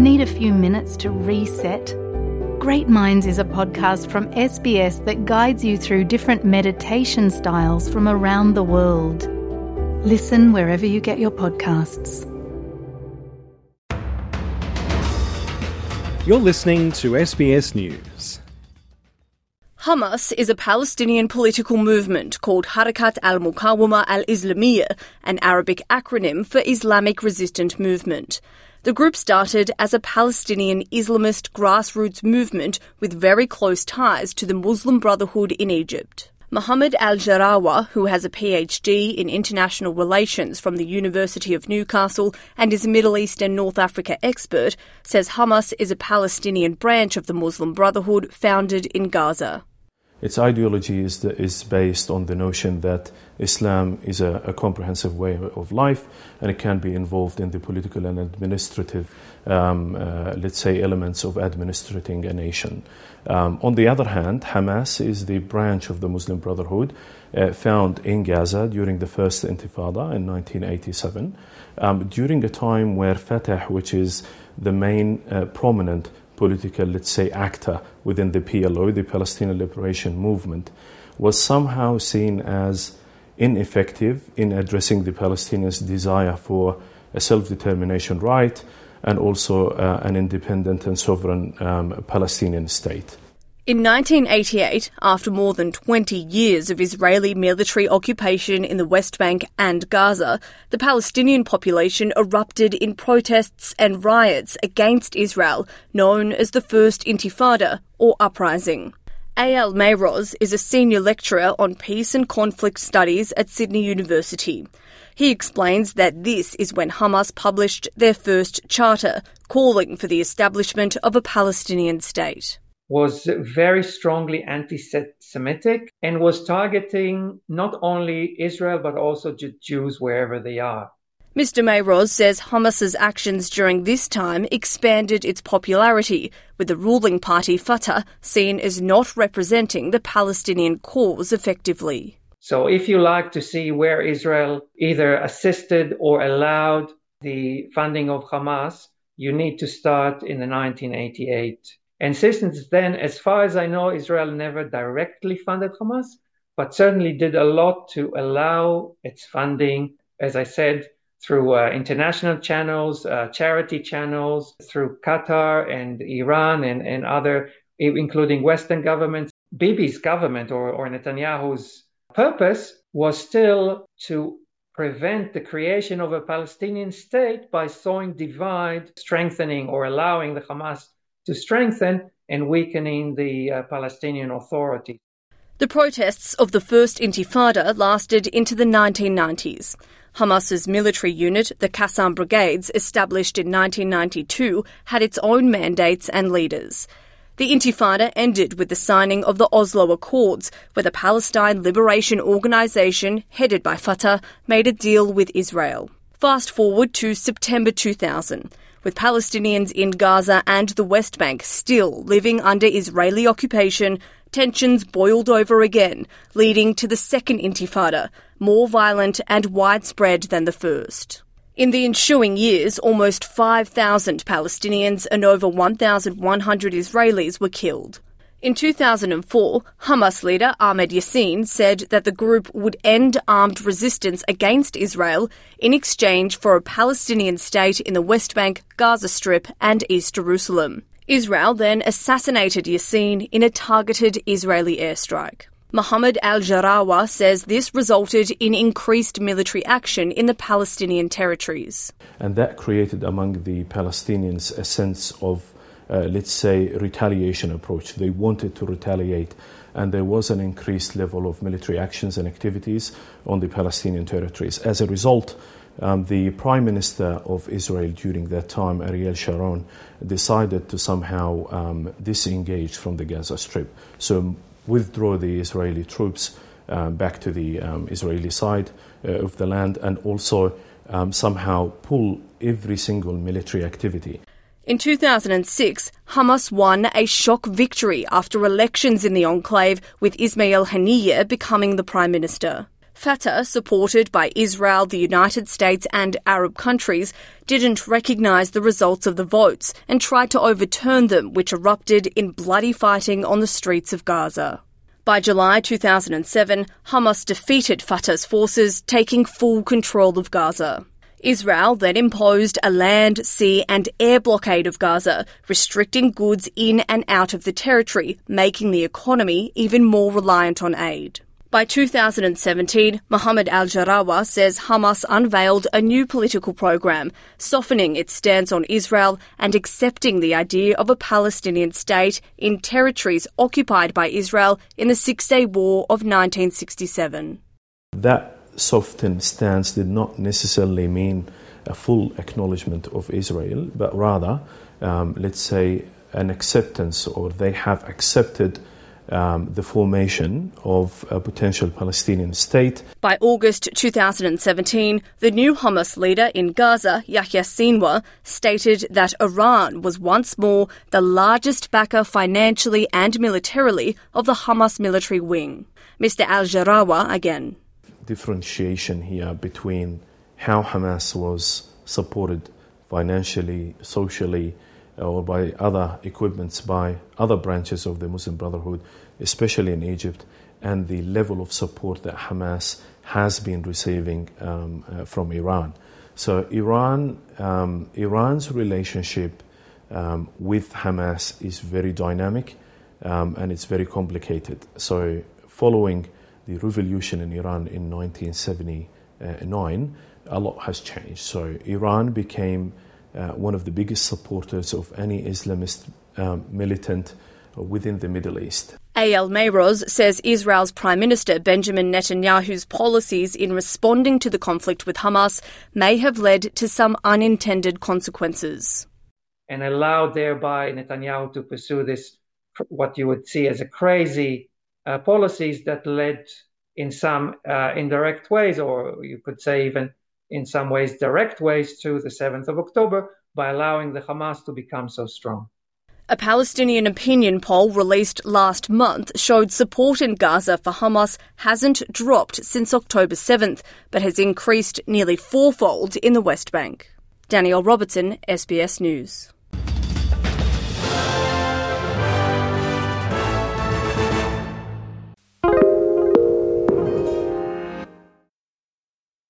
Need a few minutes to reset? Great Minds is a podcast from SBS that guides you through different meditation styles from around the world. Listen wherever you get your podcasts. You're listening to SBS News. Hamas is a Palestinian political movement called Harakat al Muqawama al Islamiyya, an Arabic acronym for Islamic Resistant Movement. The group started as a Palestinian Islamist grassroots movement with very close ties to the Muslim Brotherhood in Egypt. Mohammed Al Jarawa, who has a PhD in international relations from the University of Newcastle and is a Middle East and North Africa expert, says Hamas is a Palestinian branch of the Muslim Brotherhood founded in Gaza. Its ideology is, the, is based on the notion that Islam is a, a, comprehensive way of life and it can be involved in the political and administrative, um, uh, let's say, elements of administrating a nation. Um, on the other hand, Hamas is the branch of the Muslim Brotherhood uh, found in Gaza during the first Intifada in 1987, um, during a time where Fatah, which is the main uh, prominent political, let's say, actor within the PLO, the Palestinian Liberation Movement, was somehow seen as ineffective in addressing the Palestinians' desire for a self determination right and also uh, an independent and sovereign um, Palestinian state. In 1988, after more than 20 years of Israeli military occupation in the West Bank and Gaza, the Palestinian population erupted in protests and riots against Israel, known as the First Intifada, or Uprising. Eyal Mayroz is a senior lecturer on peace and conflict studies at Sydney University. He explains that this is when Hamas published their first charter, calling for the establishment of a Palestinian state was very strongly anti Semitic and was targeting not only Israel but also Jews wherever they are. Mr. Mayroz says Hamas's actions during this time expanded its popularity, with the ruling party Fatah seen as not representing the Palestinian cause effectively. So, if you like to see where Israel either assisted or allowed the funding of Hamas, you need to start in the 1988 and since then, as far as I know, Israel never directly funded Hamas, but certainly did a lot to allow its funding, as I said, through uh, international channels, uh, charity channels, through Qatar and Iran and, and other, including Western governments. Bibi's government or, or Netanyahu's purpose was still to prevent the creation of a Palestinian state by sowing divide, strengthening or allowing the Hamas to strengthen and weakening the uh, Palestinian Authority. The protests of the First Intifada lasted into the 1990s. Hamas's military unit, the Qassam Brigades, established in 1992, had its own mandates and leaders. The Intifada ended with the signing of the Oslo Accords, where the Palestine Liberation Organization, headed by Fatah, made a deal with Israel. Fast forward to September 2000 with Palestinians in Gaza and the West Bank still living under Israeli occupation, tensions boiled over again, leading to the second intifada, more violent and widespread than the first. In the ensuing years, almost 5,000 Palestinians and over 1,100 Israelis were killed. In 2004, Hamas leader Ahmed Yassin said that the group would end armed resistance against Israel in exchange for a Palestinian state in the West Bank, Gaza Strip, and East Jerusalem. Israel then assassinated Yassin in a targeted Israeli airstrike. Mohammed al Jarawa says this resulted in increased military action in the Palestinian territories. And that created among the Palestinians a sense of uh, let's say, retaliation approach. They wanted to retaliate, and there was an increased level of military actions and activities on the Palestinian territories. As a result, um, the Prime Minister of Israel during that time, Ariel Sharon, decided to somehow um, disengage from the Gaza Strip. So, withdraw the Israeli troops um, back to the um, Israeli side uh, of the land and also um, somehow pull every single military activity in 2006, Hamas won a shock victory after elections in the enclave, with Ismail Haniyeh becoming the prime minister. Fatah, supported by Israel, the United States, and Arab countries, didn't recognise the results of the votes and tried to overturn them, which erupted in bloody fighting on the streets of Gaza. By July 2007, Hamas defeated Fatah's forces, taking full control of Gaza. Israel then imposed a land, sea, and air blockade of Gaza, restricting goods in and out of the territory, making the economy even more reliant on aid. By 2017, Mohammed al Jarawa says Hamas unveiled a new political program, softening its stance on Israel and accepting the idea of a Palestinian state in territories occupied by Israel in the Six Day War of 1967. That softened stance did not necessarily mean a full acknowledgement of Israel, but rather, um, let's say, an acceptance, or they have accepted um, the formation of a potential Palestinian state. By August 2017, the new Hamas leader in Gaza, Yahya Sinwar, stated that Iran was once more the largest backer financially and militarily of the Hamas military wing. Mr. Al Jarawa again. Differentiation here between how Hamas was supported financially, socially, or by other equipments by other branches of the Muslim Brotherhood, especially in Egypt, and the level of support that Hamas has been receiving um, uh, from Iran. So Iran, um, Iran's relationship um, with Hamas is very dynamic um, and it's very complicated. So following the revolution in Iran in 1979, a lot has changed. So Iran became uh, one of the biggest supporters of any Islamist um, militant within the Middle East. Eyal Mayroz says Israel's Prime Minister Benjamin Netanyahu's policies in responding to the conflict with Hamas may have led to some unintended consequences. And allowed thereby Netanyahu to pursue this, what you would see as a crazy uh, policies that led in some uh, indirect ways, or you could say even in some ways direct ways to the 7th of October by allowing the Hamas to become so strong. A Palestinian opinion poll released last month showed support in Gaza for Hamas hasn't dropped since October 7th, but has increased nearly fourfold in the West Bank. Danielle Robertson, SBS News.